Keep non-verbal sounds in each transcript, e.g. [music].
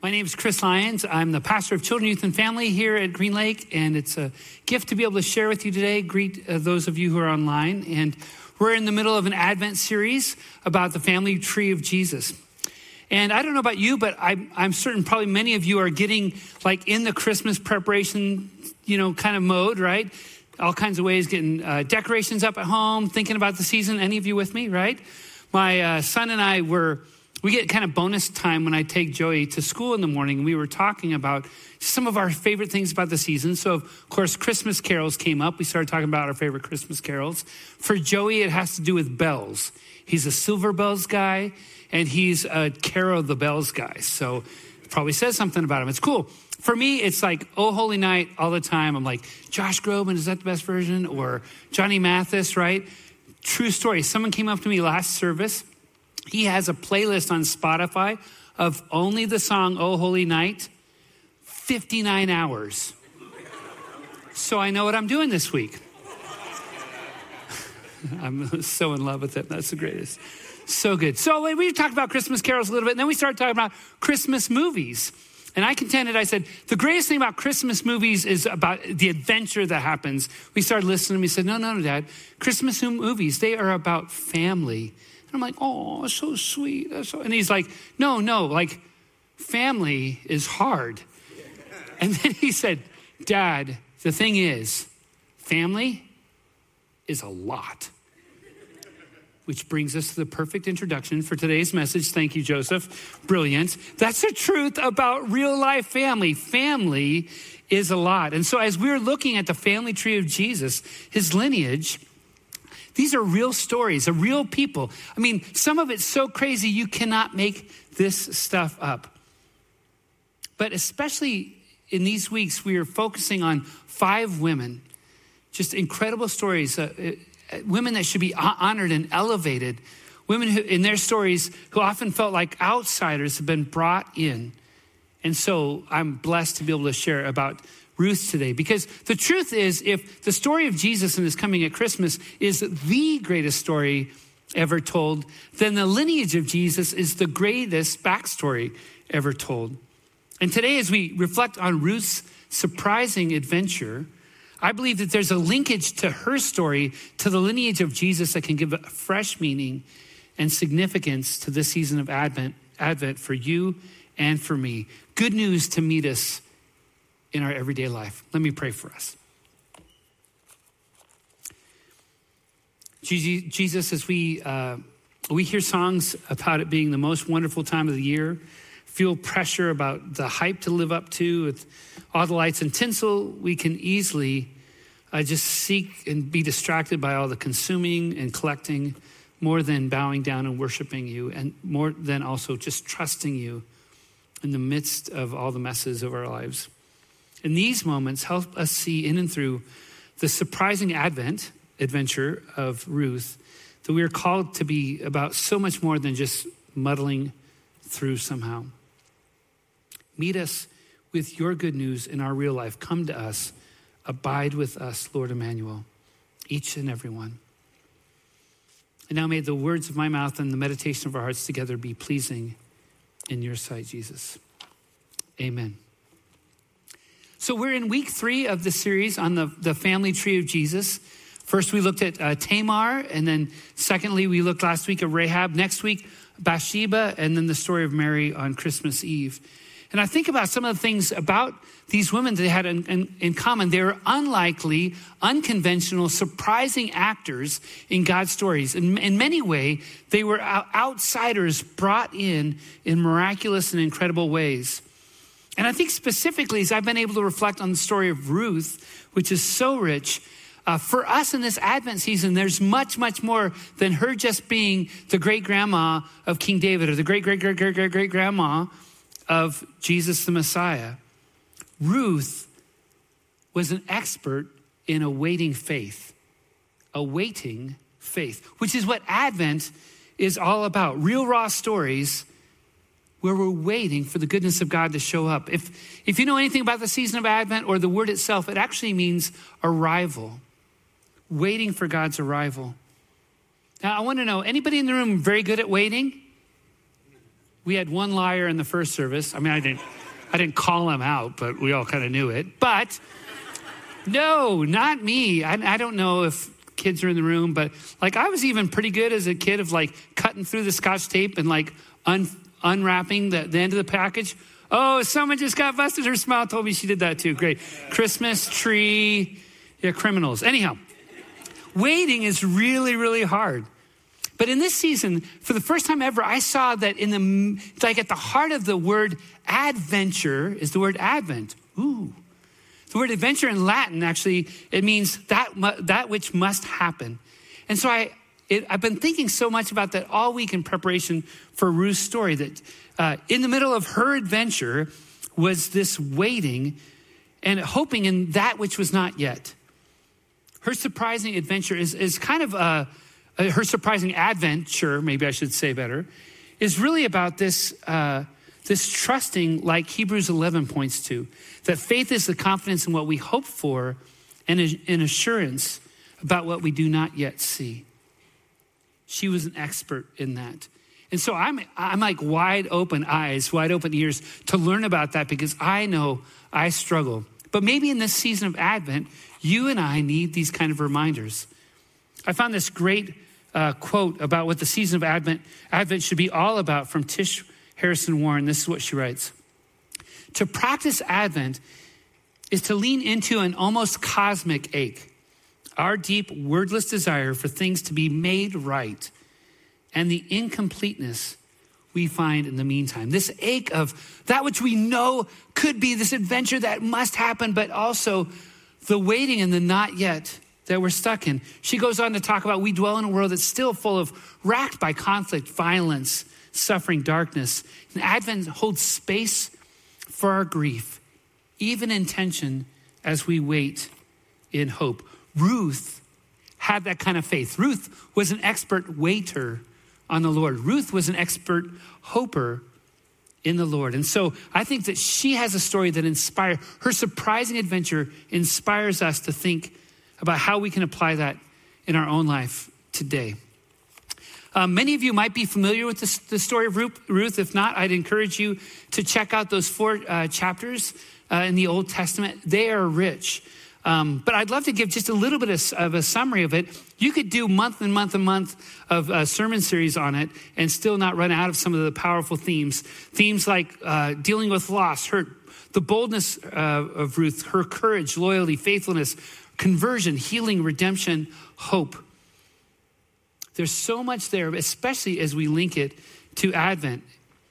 My name is Chris Lyons. I'm the pastor of Children, Youth, and Family here at Green Lake, and it's a gift to be able to share with you today. Greet uh, those of you who are online. And we're in the middle of an Advent series about the family tree of Jesus. And I don't know about you, but I'm, I'm certain probably many of you are getting like in the Christmas preparation, you know, kind of mode, right? All kinds of ways, getting uh, decorations up at home, thinking about the season. Any of you with me, right? My uh, son and I were we get kind of bonus time when I take Joey to school in the morning. We were talking about some of our favorite things about the season. So, of course, Christmas carols came up. We started talking about our favorite Christmas carols. For Joey, it has to do with bells. He's a silver bells guy, and he's a carol the bells guy. So, probably says something about him. It's cool. For me, it's like, oh, holy night all the time. I'm like, Josh Groban, is that the best version? Or Johnny Mathis, right? True story. Someone came up to me last service he has a playlist on Spotify of only the song Oh Holy Night, 59 hours. So I know what I'm doing this week. [laughs] I'm so in love with it. That's the greatest. So good. So we talked about Christmas carols a little bit, and then we started talking about Christmas movies. And I contended, I said, the greatest thing about Christmas movies is about the adventure that happens. We started listening, we said, no, no, no, Dad. Christmas movies, they are about family and I'm like, oh, so sweet. So... And he's like, no, no, like family is hard. [laughs] And then he said, Dad, the thing is, family is a lot. Which brings us to the perfect introduction for today's message. Thank you, Joseph. Brilliant. That's the truth about real life family. Family is a lot. And so, as we're looking at the family tree of Jesus, his lineage, these are real stories, of real people. I mean, some of it's so crazy you cannot make this stuff up. But especially in these weeks, we are focusing on five women, just incredible stories, uh, uh, women that should be honored and elevated, women who, in their stories who often felt like outsiders have been brought in. And so I'm blessed to be able to share about Ruth today. Because the truth is, if the story of Jesus and his coming at Christmas is the greatest story ever told, then the lineage of Jesus is the greatest backstory ever told. And today, as we reflect on Ruth's surprising adventure, I believe that there's a linkage to her story to the lineage of Jesus that can give a fresh meaning and significance to this season of Advent, Advent for you and for me. Good news to meet us in our everyday life. Let me pray for us. Jesus, as we, uh, we hear songs about it being the most wonderful time of the year, feel pressure about the hype to live up to, with all the lights and tinsel, we can easily uh, just seek and be distracted by all the consuming and collecting more than bowing down and worshiping you, and more than also just trusting you in the midst of all the messes of our lives. In these moments, help us see in and through the surprising advent adventure of Ruth that we are called to be about so much more than just muddling through somehow. Meet us with your good news in our real life. Come to us. Abide with us, Lord Emmanuel, each and every one. And now may the words of my mouth and the meditation of our hearts together be pleasing in your sight, Jesus. Amen. So we're in week three of the series on the, the family tree of Jesus. First, we looked at uh, Tamar, and then secondly, we looked last week at Rahab. Next week, Bathsheba, and then the story of Mary on Christmas Eve. And I think about some of the things about these women that they had in, in, in, common. They were unlikely, unconventional, surprising actors in God's stories. In, in many ways, they were outsiders brought in in miraculous and incredible ways. And I think specifically, as I've been able to reflect on the story of Ruth, which is so rich, uh, for us in this Advent season, there's much, much more than her just being the great grandma of King David or the great, great, great, great, great, great grandma of Jesus the Messiah. Ruth was an expert in awaiting faith, awaiting faith, which is what Advent is all about. Real raw stories where we're waiting for the goodness of God to show up. If, if you know anything about the season of Advent or the word itself, it actually means arrival, waiting for God's arrival. Now, I want to know anybody in the room very good at waiting? We had one liar in the first service. I mean, I didn't, I didn't call him out, but we all kind of knew it. But no, not me. I, I don't know if kids are in the room, but like I was even pretty good as a kid of like cutting through the scotch tape and like un, unwrapping the, the end of the package. Oh, someone just got busted. Her smile told me she did that too. Great. Christmas tree. Yeah, criminals. Anyhow, waiting is really, really hard. But in this season, for the first time ever, I saw that in the, like at the heart of the word adventure is the word advent. Ooh. The word adventure in Latin actually, it means that, that which must happen. And so I, it, I've been thinking so much about that all week in preparation for Ruth's story that uh, in the middle of her adventure was this waiting and hoping in that which was not yet. Her surprising adventure is, is kind of a, a her surprising adventure, maybe I should say better, is really about this, uh, this trusting, like Hebrews 11 points to, that faith is the confidence in what we hope for and an assurance about what we do not yet see. She was an expert in that. And so I'm, I'm like wide open eyes, wide open ears to learn about that because I know I struggle. But maybe in this season of Advent, you and I need these kind of reminders. I found this great uh, quote about what the season of Advent, Advent should be all about from Tish Harrison Warren. This is what she writes To practice Advent is to lean into an almost cosmic ache, our deep, wordless desire for things to be made right and the incompleteness we find in the meantime. This ache of that which we know could be this adventure that must happen, but also the waiting and the not yet that we're stuck in. She goes on to talk about we dwell in a world that's still full of racked by conflict, violence, suffering, darkness. And Advent holds space for our grief, even in tension as we wait in hope. Ruth had that kind of faith. Ruth was an expert waiter on the Lord. Ruth was an expert hoper in the Lord. And so I think that she has a story that inspires her surprising adventure inspires us to think about how we can apply that in our own life today. Um, many of you might be familiar with this, the story of Ruth. If not, I'd encourage you to check out those four uh, chapters uh, in the Old Testament. They are rich. Um, but I'd love to give just a little bit of, of, a summary of it. You could do month and month and month of a uh, sermon series on it and still not run out of some of the powerful themes. Themes like uh, dealing with loss, hurt, the boldness uh, of Ruth, her courage, loyalty, faithfulness, conversion, healing, redemption, hope. There's so much there, especially as we link it to Advent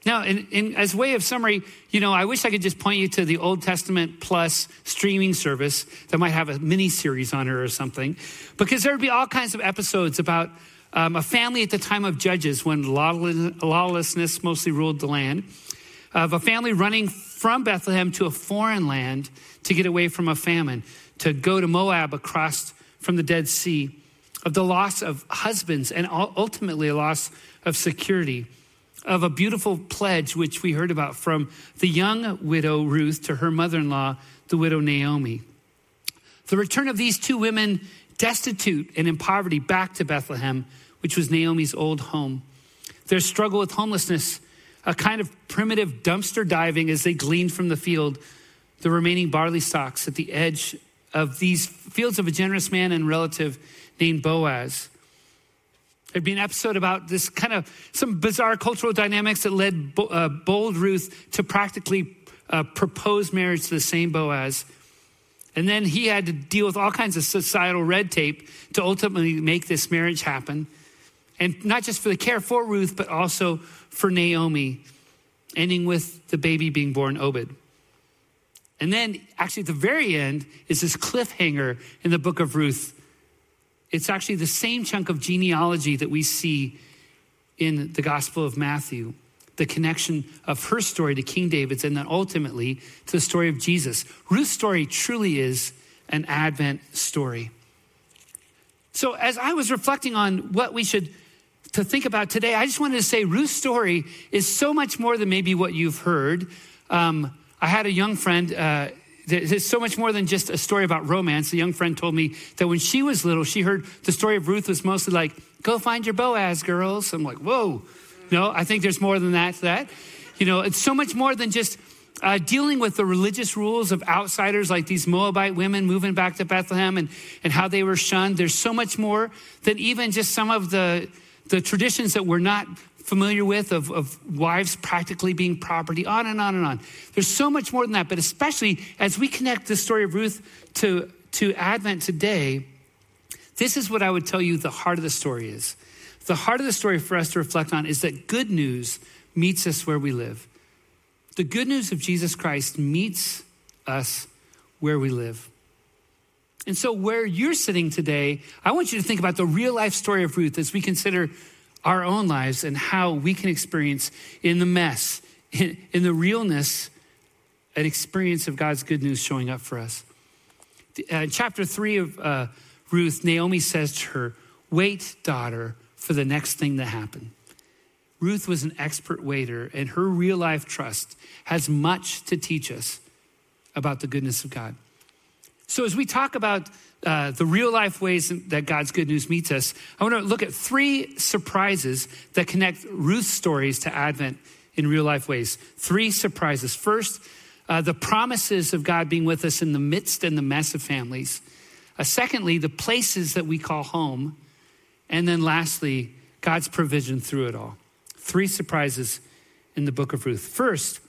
now, in, in, as way of summary, you know, I wish I could just point you to the Old Testament plus streaming service that might have a mini series on it or something, because there would be all kinds of episodes about um, a family at the time of Judges when lawlessness mostly ruled the land, of a family running from Bethlehem to a foreign land to get away from a famine, to go to Moab across from the Dead Sea, of the loss of husbands and ultimately a loss of security of a beautiful pledge which we heard about from the young widow Ruth to her mother in law, the widow Naomi. The return of these two women, destitute and in poverty, back to Bethlehem, which was Naomi's old home. Their struggle with homelessness, a kind of primitive dumpster diving as they gleaned from the field the remaining barley stalks at the edge of these fields of a generous man and relative named Boaz. There'd be an episode about this kind of some bizarre cultural dynamics that led uh, bold Ruth to practically uh, propose marriage to the same Boaz. And then he had to deal with all kinds of societal red tape to ultimately make this marriage happen. And not just for the care for Ruth, but also for Naomi, ending with the baby being born, Obed. And then, actually, at the very end, is this cliffhanger in the book of Ruth it's actually the same chunk of genealogy that we see in the Gospel of Matthew the connection of her story to King David's and then ultimately to the story of Jesus. Ruth's story truly is an Advent story. So, as I was reflecting on what we should to think about today, I just wanted to say Ruth's story is so much more than maybe what you've heard. Um, I had a young friend. Uh, there's so much more than just a story about romance. A young friend told me that when she was little, she heard the story of Ruth was mostly like, go find your Boaz, girls. I'm like, whoa, No, I think there's more than that. That, you know, it's so much more than just uh, dealing with the religious rules of outsiders like these Moabite women moving back to Bethlehem and, and how they were shunned. There's so much more than even just some of the, the traditions that we're not familiar with of, of wives practically being property, on and on and on. There's so much more than that, but especially as we connect the story of Ruth to, to Advent today, this is what I would tell you the heart of the story is. The heart of the story for us to reflect on is that good news meets us where we live. The good news of Jesus Christ meets us where we live. And so, where you're sitting today, I want you to think about the real life story of Ruth as we consider our own lives and how we can experience in the mess, in, in the realness, an experience of God's good news showing up for us. Uh, chapter three of uh, Ruth, Naomi says to her, Wait, daughter, for the next thing to happen. Ruth was an expert waiter, and her real life trust has much to teach us about the goodness of God. So, as we talk about uh, the real life ways that God's good news meets us, I want to look at three surprises that connect Ruth's stories to Advent in real life ways. Three surprises. First, uh, the promises of God being with us in the midst and the mess of families. Uh, secondly, the places that we call home. And then lastly, God's provision through it all. Three surprises in the book of Ruth. First,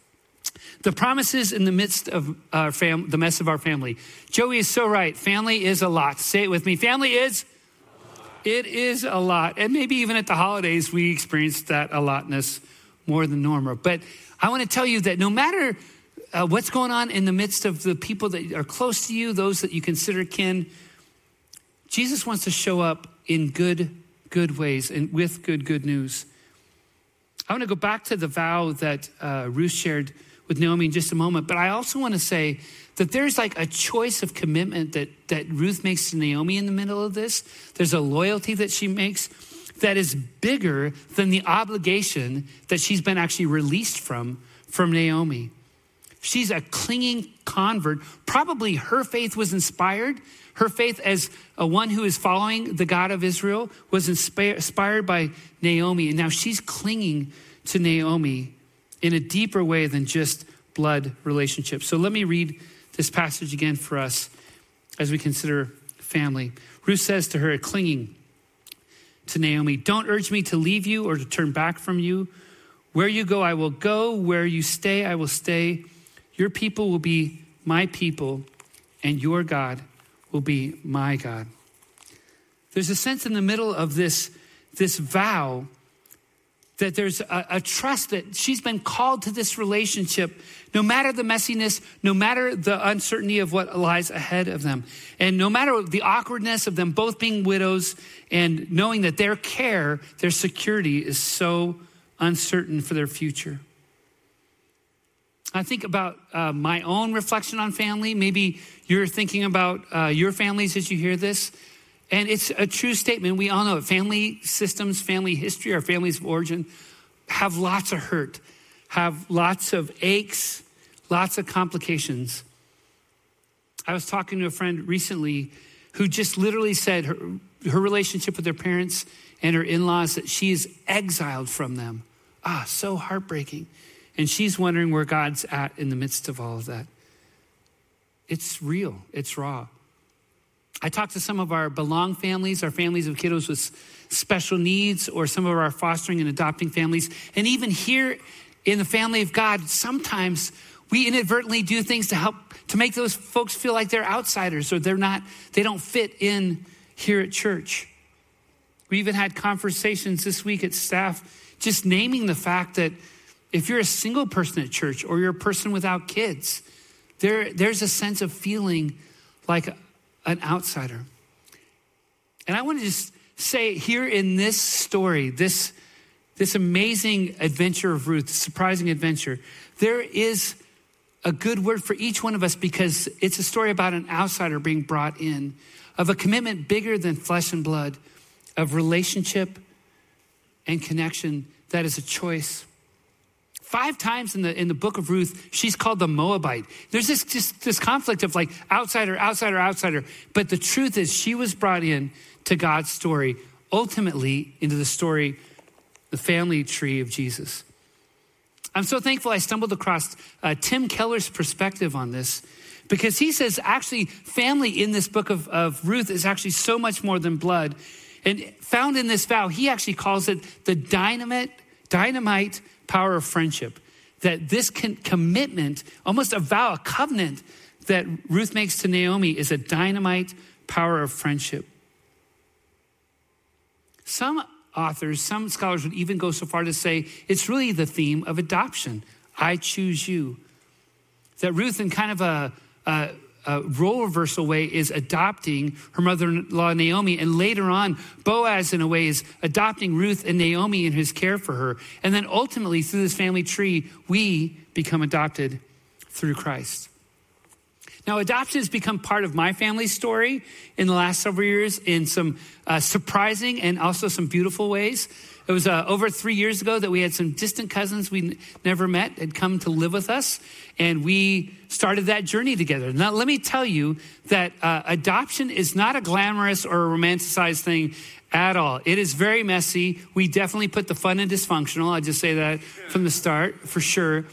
the promises in the midst of our fam- the mess of our family. Joey is so right. Family is a lot. Say it with me. Family is it is a lot. And maybe even at the holidays, we experience that allotness more than normal. But I want to tell you that no matter uh, what's going on in the midst of the people that are close to you, those that you consider kin, Jesus wants to show up in good, good ways and with good, good news. I want to go back to the vow that uh, Ruth shared with Naomi in just a moment. But I also want to say that there's like a choice of commitment that, that Ruth makes to Naomi in the middle of this. There's a loyalty that she makes that is bigger than the obligation that she's been actually released from from Naomi. She's a clinging convert. Probably her faith was inspired. Her faith as a one who is following the God of Israel was inspired by Naomi. And now she's clinging to Naomi in a deeper way than just blood relationships. So let me read this passage again for us as we consider family. Ruth says to her, clinging to Naomi, Don't urge me to leave you or to turn back from you. Where you go, I will go. Where you stay, I will stay. Your people will be my people, and your God will be my God. There's a sense in the middle of this, this vow that there's a, a, trust that she's been called to this relationship, no matter the messiness, no matter the uncertainty of what lies ahead of them, and no matter the awkwardness of them both being widows and knowing that their care, their security is so uncertain for their future. I think about uh, my own reflection on family. Maybe you're thinking about uh, your families as you hear this. And it's a true statement. We all know it. Family systems, family history, our families of origin have lots of hurt, have lots of aches, lots of complications. I was talking to a friend recently who just literally said her, her relationship with her parents and her in laws that she is exiled from them. Ah, so heartbreaking. And she's wondering where God's at in the midst of all of that. It's real, it's raw. I talked to some of our belong families, our families of kiddos with special needs, or some of our fostering and adopting families. And even here in the family of God, sometimes we inadvertently do things to help to make those folks feel like they're outsiders or they're not, they don't fit in here at church. We even had conversations this week at staff just naming the fact that if you're a single person at church or you're a person without kids, there, there's a sense of feeling like an outsider. And I want to just say here in this story, this, this amazing adventure of Ruth, surprising adventure, there is a good word for each one of us because it's a story about an outsider being brought in, of a commitment bigger than flesh and blood, of relationship and connection that is a choice. Five times in the, in the book of Ruth, she's called the Moabite. There's this, just this conflict of like outsider, outsider, outsider. But the truth is, she was brought in to God's story, ultimately into the story the family tree of Jesus. I'm so thankful I stumbled across uh, Tim Keller's perspective on this because he says actually family in this book of, of Ruth is actually so much more than blood. And found in this vow, he actually calls it the dynamite, dynamite power of friendship. That this con- commitment, almost a vow, a covenant that Ruth makes to Naomi is a dynamite power of friendship. Some authors, some scholars would even go so far to say it's really the theme of adoption. I choose you. That Ruth, in kind of a, a, a role reversal way, is adopting her mother in law Naomi. And later on, Boaz, in a way, is adopting Ruth and Naomi in his care for her. And then ultimately, through this family tree, we become adopted through Christ. Now, adoption has become part of my family story in the last several years in some uh, surprising and also some beautiful ways. It was uh, over three years ago that we had some distant cousins we n- never met had come to live with us, and we started that journey together. Now, let me tell you that uh, adoption is not a glamorous or a romanticized thing at all. It is very messy. We definitely put the fun in dysfunctional. I just say that from the start, for sure.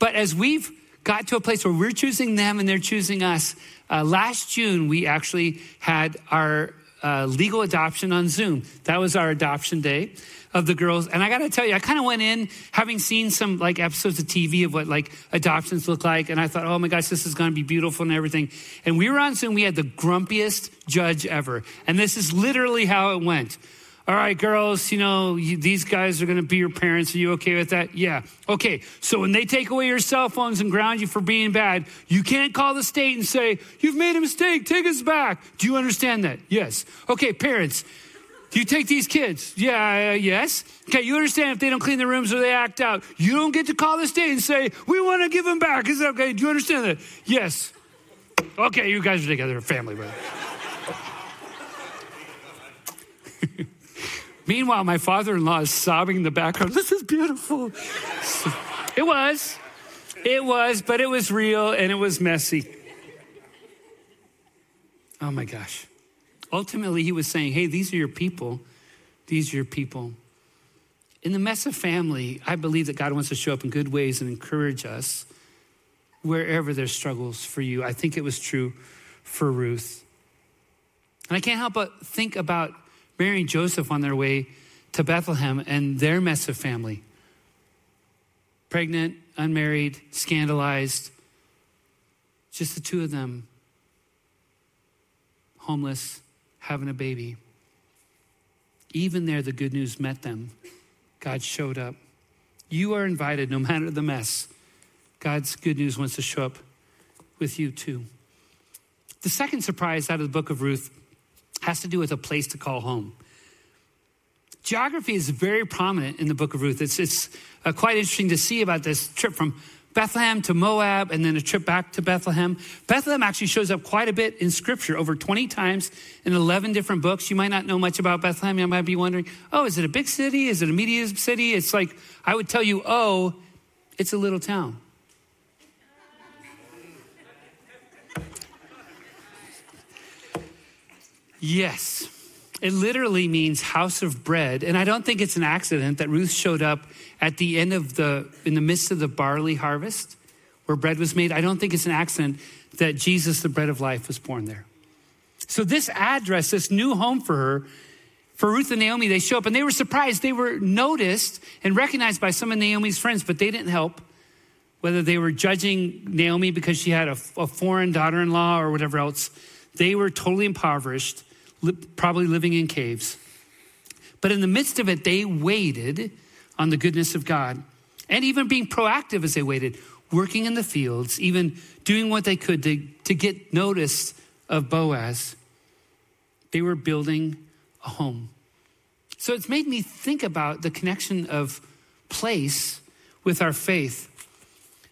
But as we've got to a place where we're choosing them and they're choosing us. Uh, last June, we actually had our uh, legal adoption on Zoom. That was our adoption day of the girls. And I got to tell you, I kind of went in having seen some like episodes of TV of what like adoptions look like. And I thought, oh my gosh, this is going to be beautiful and everything. And we were on Zoom. We had the grumpiest judge ever. And this is literally how it went all right, girls, you know, you, these guys are going to be your parents. Are you okay with that? Yeah. Okay. So when they take away your cell phones and ground you for being bad, you can't call the state and say, you've made a mistake. Take us back. Do you understand that? Yes. Okay, parents. Do you take these kids? Yeah, uh, yes. Okay, you understand if they don't clean their rooms or they act out, you don't get to call the state and say, we want to give them back. Is that okay? Do you understand that? Yes. Okay, you guys are together, family, brother. Meanwhile, my father in law is sobbing in the background. This is beautiful. it was. It was, but it was real and it was messy. Oh my gosh. Ultimately, he was saying, Hey, these are your people. These are your people. In the mess of family, I believe that God wants to show up in good ways and encourage us wherever there's struggles for you. I think it was true for Ruth. And I can't help but think about Mary and Joseph on their way to Bethlehem and their mess of family. Pregnant, unmarried, scandalized, just the two of them, homeless, having a baby. Even there, the good news met them. God showed up. You are invited no [laughs] matter the mess. God's good news wants to show up with you too. The second surprise out of the book of Ruth has to do with a place to call home. Geography is very prominent in the book of Ruth. It's, it's uh, quite interesting to see about this trip from Bethlehem to Moab and then a trip back to Bethlehem. Bethlehem actually shows up quite a bit in scripture, over 20 times in 11 different books. You might not know much about Bethlehem. You might be wondering, oh, is it a big city? Is it a medium city? It's like, I would tell you, oh, it's a little town. Yes. It literally means house of bread. And I don't think it's an accident that Ruth showed up at the end of the, in the midst of the barley harvest where bread was made. I don't think it's an accident that Jesus, the bread of life, was born there. So this address, this new home for her, for Ruth and Naomi, they show up and they were surprised. They were noticed and recognized by some of Naomi's friends, but they didn't help. Whether they were judging Naomi because she had a, a foreign daughter in law or whatever else, they were totally impoverished probably living in caves. But in the midst of it, they waited on the goodness of God and even being proactive as they waited, working in the fields, even doing what they could to, to get notice of Boaz. They were building a home. So it's made me think about the connection of place with our faith.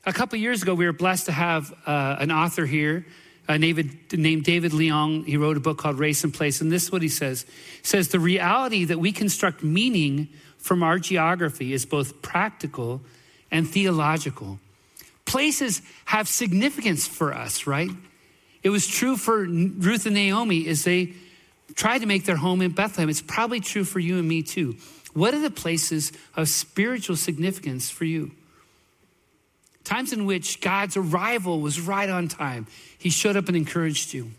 A couple years ago, we were blessed to have uh, an author here uh, named, named David Leong. He wrote a book called Race and Place. And this is what he says. He says, The reality that we construct meaning from our geography is both practical and theological. Places have significance for us, right? It was true for Ruth and Naomi as they tried to make their home in Bethlehem. It's probably true for you and me too. What are the places of spiritual significance for you? Times in which God's arrival was right on time. He showed up and encouraged you.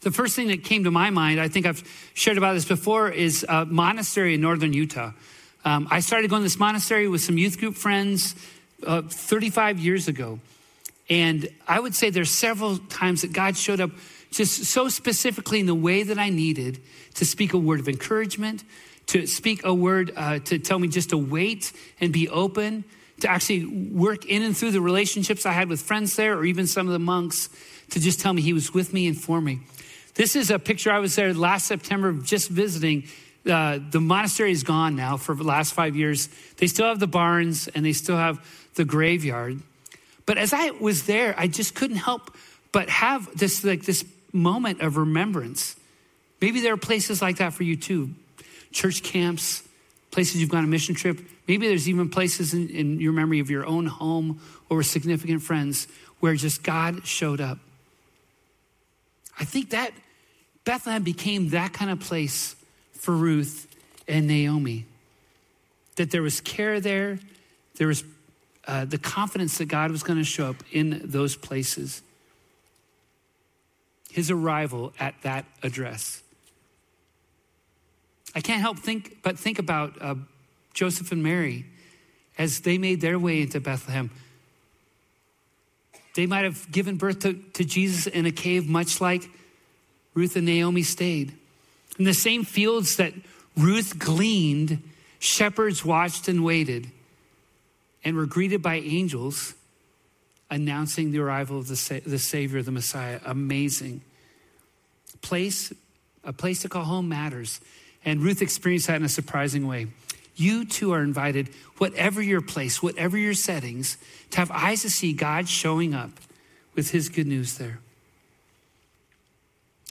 The first thing that came to my mind, I think I've shared about this before, is a monastery in northern Utah. Um, I started going to this monastery with some youth group friends uh, 35 years ago. And I would say there's several times that God showed up just so specifically in the way that I needed to speak a word of encouragement, to speak a word uh, to tell me just to wait and be open, to actually work in and through the relationships I had with friends there, or even some of the monks, to just tell me he was with me and for me. This is a picture I was there last September just visiting. Uh, the monastery is gone now for the last five years. They still have the barns and they still have the graveyard. But as I was there, I just couldn't help but have this like this moment of remembrance. Maybe there are places like that for you too. Church camps, places you've gone on a mission trip. Maybe there's even places in, in your memory of your own home or significant friends where just God showed up. I think that Bethlehem became that kind of place for Ruth and Naomi. That there was care there, there was uh, the confidence that God was going to show up in those places. His arrival at that address. I can't help think but think about uh, Joseph and Mary as they made their way into Bethlehem. They might have given birth to, to Jesus in a cave, much like Ruth and Naomi stayed. In the same fields that Ruth gleaned, shepherds watched and waited and were greeted by angels announcing the arrival of the, Sa- the Savior, the Messiah. Amazing. Place, a place to call home matters. And Ruth experienced that in a surprising way. You too are invited, whatever your place, whatever your settings, to have eyes to see God showing up with his good news there.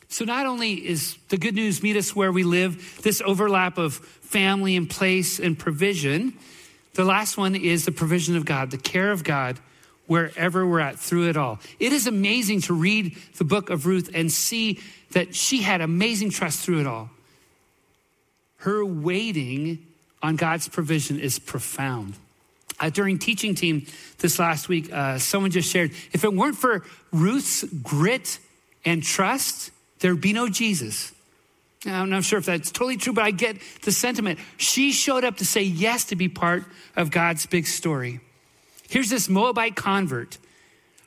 So, not only is the good news meet us where we live, this overlap of family and place and provision, the last one is the provision of God, the care of God wherever we're at through it all. It is amazing to read the book of Ruth and see that she had amazing trust through it all. Her waiting on God's provision is profound. Uh, during teaching team this last week, uh, someone just shared if it weren't for Ruth's grit and trust, there'd be no Jesus. I'm not sure if that's totally true, but I get the sentiment. She showed up to say yes to be part of God's big story. Here's this Moabite convert,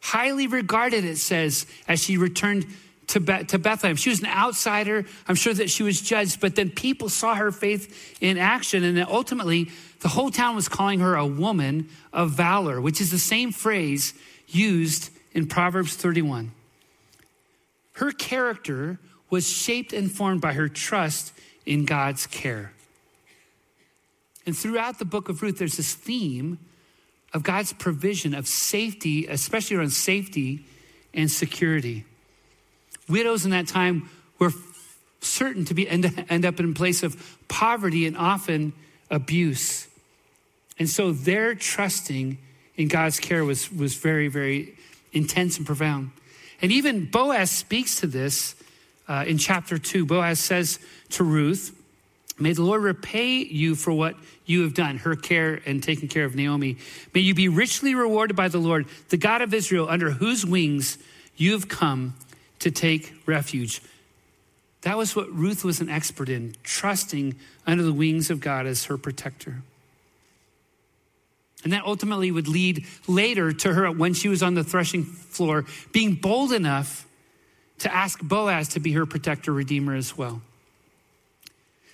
highly regarded, it says, as she returned to, Be- to Bethlehem. She was an outsider. I'm sure that she was judged, but then people saw her faith in action. And then ultimately, the whole town was calling her a woman of valor, which is the same phrase used in Proverbs 31. Her character was shaped and formed by her trust in God's care. And throughout the book of Ruth, there's this theme of God's provision of safety, especially around safety and security. Widows in that time were certain to be end, end up in a place of poverty and often abuse. And so their trusting in God's care was, was very, very intense and profound. And even Boaz speaks to this uh, in chapter 2, Boaz says to Ruth, May the Lord repay you for what you have done, her care and taking care of Naomi. May you be richly rewarded by the Lord, the God of Israel, under whose wings you have come to take refuge. That was what Ruth was an expert in, trusting under the wings of God as her protector. And that ultimately would lead later to her when she was on the threshing floor, being bold enough to ask Boaz to be her protector, redeemer as well.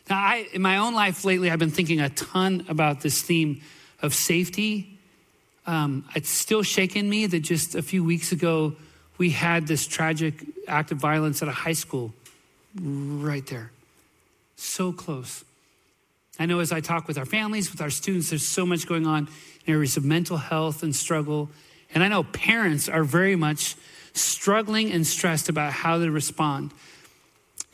Now, I, in my own life lately, I've been thinking a ton about this theme of safety. Um, it's still shaken me that just a few weeks ago, we had this tragic act of violence at a high school right there. So close. I know as I talk with our families, with our students, there's so much going on in areas of mental health and struggle. And I know parents are very much struggling and stressed about how to respond.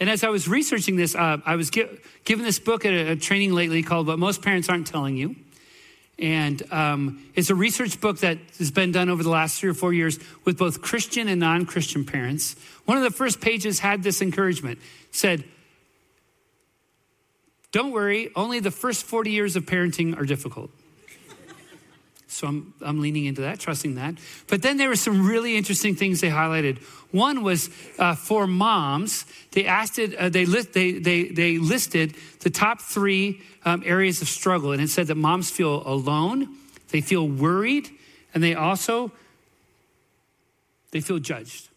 And as I was researching this, uh, I was gi- given this book at a, a, training lately called What Most Parents Aren't Telling You. And um, it's a research book that has been done over the last three or four years with both Christian and non Christian parents. One of the first pages had this encouragement said, Don't worry, only the first 40 years of parenting are difficult. So I'm, I'm leaning into that, trusting that. But then there were some really interesting things they highlighted. One was uh, for moms, they asked it, uh, they, list, they, they, they listed the top three um, areas of struggle. And it said that moms feel alone, they feel worried, and they also they feel judged.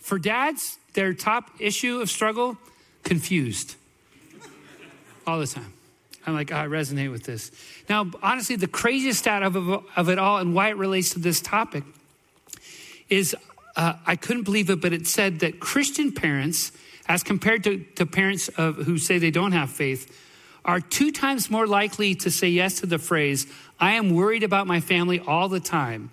For dads, their top issue of struggle, confused. All the time. I'm like, oh, I resonate with this. Now, honestly, the craziest stat of, of it all and why it relates to this topic is uh, I couldn't believe it, but it said that Christian parents, as compared to, to parents of, who say they don't have faith, are two times more likely to say yes to the phrase, I am worried about my family all the time,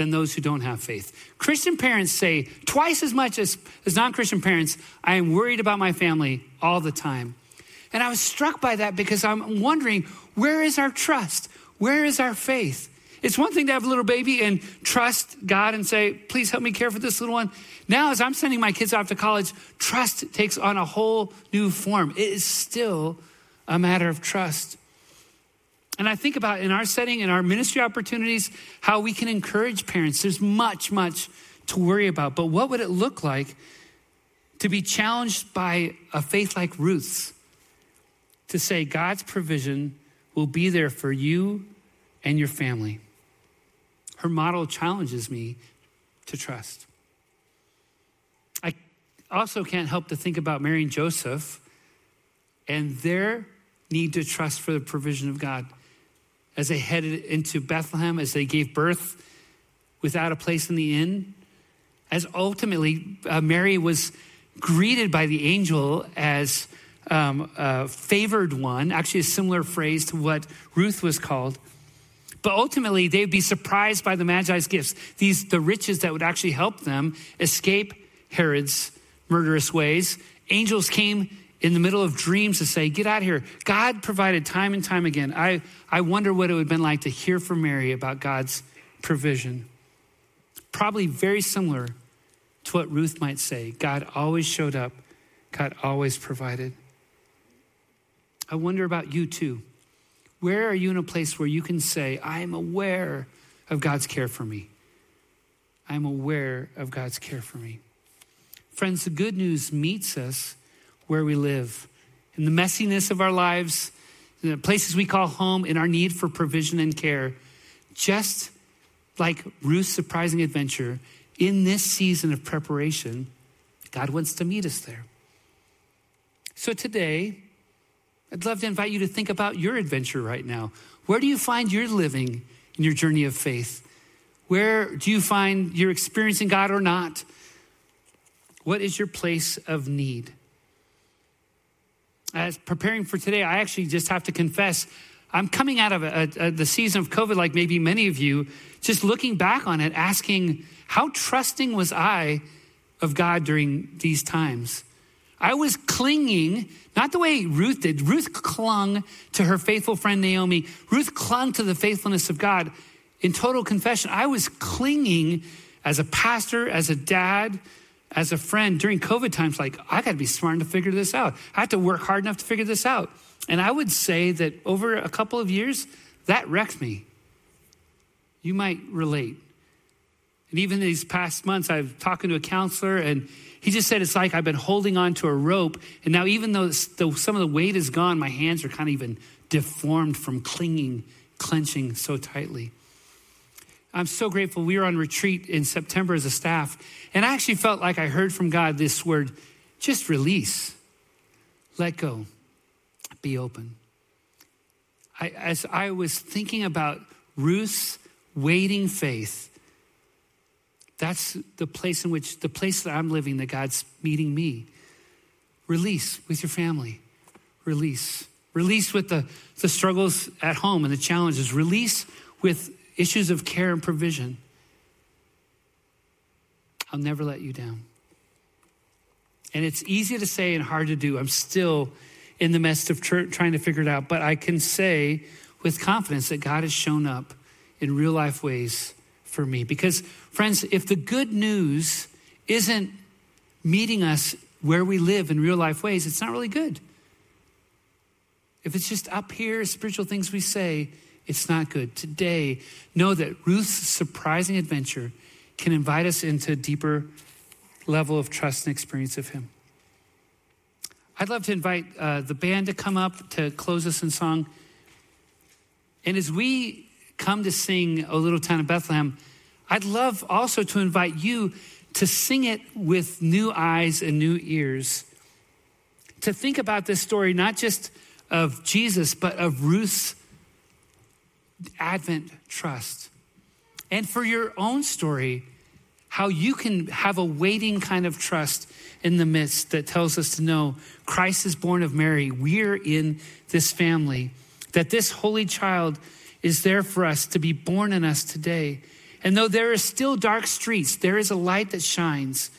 than those who don't have faith. Christian parents say twice as much as, as non Christian parents, I am worried about my family all the time. And I was struck by that because I'm wondering where is our trust? Where is our faith? It's one thing to have a little baby and trust God and say, please help me care for this little one. Now, as I'm sending my kids off to college, trust takes on a whole new form. It is still a matter of trust. And I think about in our setting, in our ministry opportunities, how we can encourage parents. There's much, much to worry about. But what would it look like to be challenged by a faith like Ruth's? To say, God's provision will be there for you and your family. Her model challenges me to trust. I also can't help to think about Mary and Joseph and their need to trust for the provision of God as they headed into Bethlehem, as they gave birth without a place in the inn, as ultimately uh, Mary was greeted by the angel as um, a favored one, actually, a similar phrase to what Ruth was called. But ultimately, they'd be surprised by the Magi's gifts, these the riches that would actually help them escape Herod's murderous ways. Angels came in the middle of dreams to say, Get out of here. God provided time and time again. I, I wonder what it would have been like to hear from Mary about God's provision. Probably very similar to what Ruth might say God always showed up, God always provided. I wonder about you too. Where are you in a place where you can say, I am aware of God's care for me? I'm aware of God's care for me. Friends, the good news meets us where we live. In the messiness of our lives, in the places we call home, in our need for provision and care, just like Ruth's surprising adventure, in this season of preparation, God wants to meet us there. So today, I'd love to invite you to think about your adventure right now. Where do you find you're living in your journey of faith? Where do you find you're experiencing God or not? What is your place of need? as preparing for today, I actually just have to confess, I'm coming out of a, a, the season of COVID, like maybe many of you, just looking back on it, asking, how trusting was I of God during these times? I was clinging, not the way Ruth did. Ruth clung to her faithful friend Naomi. Ruth clung to the faithfulness of God. In total confession, I was clinging as a pastor, as a dad, as a friend during COVID times, like, I got to be smart enough to figure this out. I have to work hard enough to figure this out. And I would say that over a couple of years, that wrecked me. You might relate. And even these past months, I've talking to a counselor, and he just said it's like I've been holding on to a rope. And now, even though some of the weight is gone, my hands are kind of even deformed from clinging, clenching so tightly. I'm so grateful. We were on retreat in September as a staff, and I actually felt like I heard from God this word just release, let go, be open. I, as I was thinking about Ruth's waiting faith, that's the place in which, the place that I'm living, that God's meeting me. Release with your family. Release. Release with the, the struggles at home and the challenges. Release with issues of care and provision. I'll never let you down. And it's easy to say and hard to do. I'm still in the midst of tr- trying to figure it out, but I can say with confidence that God has shown up in real life ways for me. Because, friends, if the good news isn't meeting us where we live in real life ways, it's not really good. If it's just up here, spiritual things we say, it's not good. Today, know that Ruth's surprising adventure can invite us into a deeper level of trust and experience of Him. I'd love to invite uh, the band to come up to close us in song. And as we come to sing O Little Town of Bethlehem, I'd love also to invite you to sing it with new eyes and new ears. To think about this story, not just of Jesus, but of Ruth's Advent trust. And for your own story, how you can have a waiting kind of trust in the midst that tells us to know Christ is born of Mary. We're in this family, that this holy child is there for us to be born in us today. And though there are still dark streets, there is a light that shines,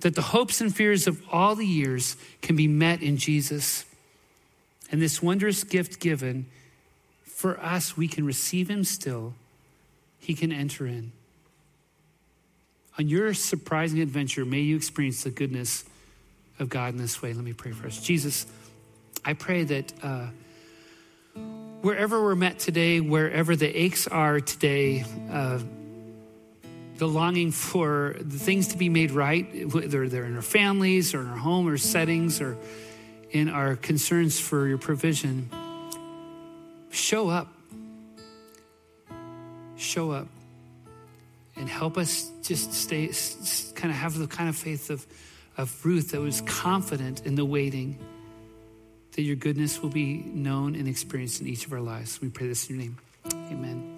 that the hopes and fears of all the years can be met in Jesus. And this wondrous gift given for us, we can receive him still, he can enter in. On your surprising adventure, may you experience the goodness of God in this way. Let me pray for us. Jesus, I pray that uh, wherever we're met today, wherever the aches are today, uh, the longing for the things to be made right, whether they're in our families or in our home or settings or in our concerns for your provision, show up. Show up and help us just stay, kind of have the kind of faith of, of Ruth that was confident in the waiting, that your goodness will be known and experienced in each of our lives. We pray this in your name. Amen.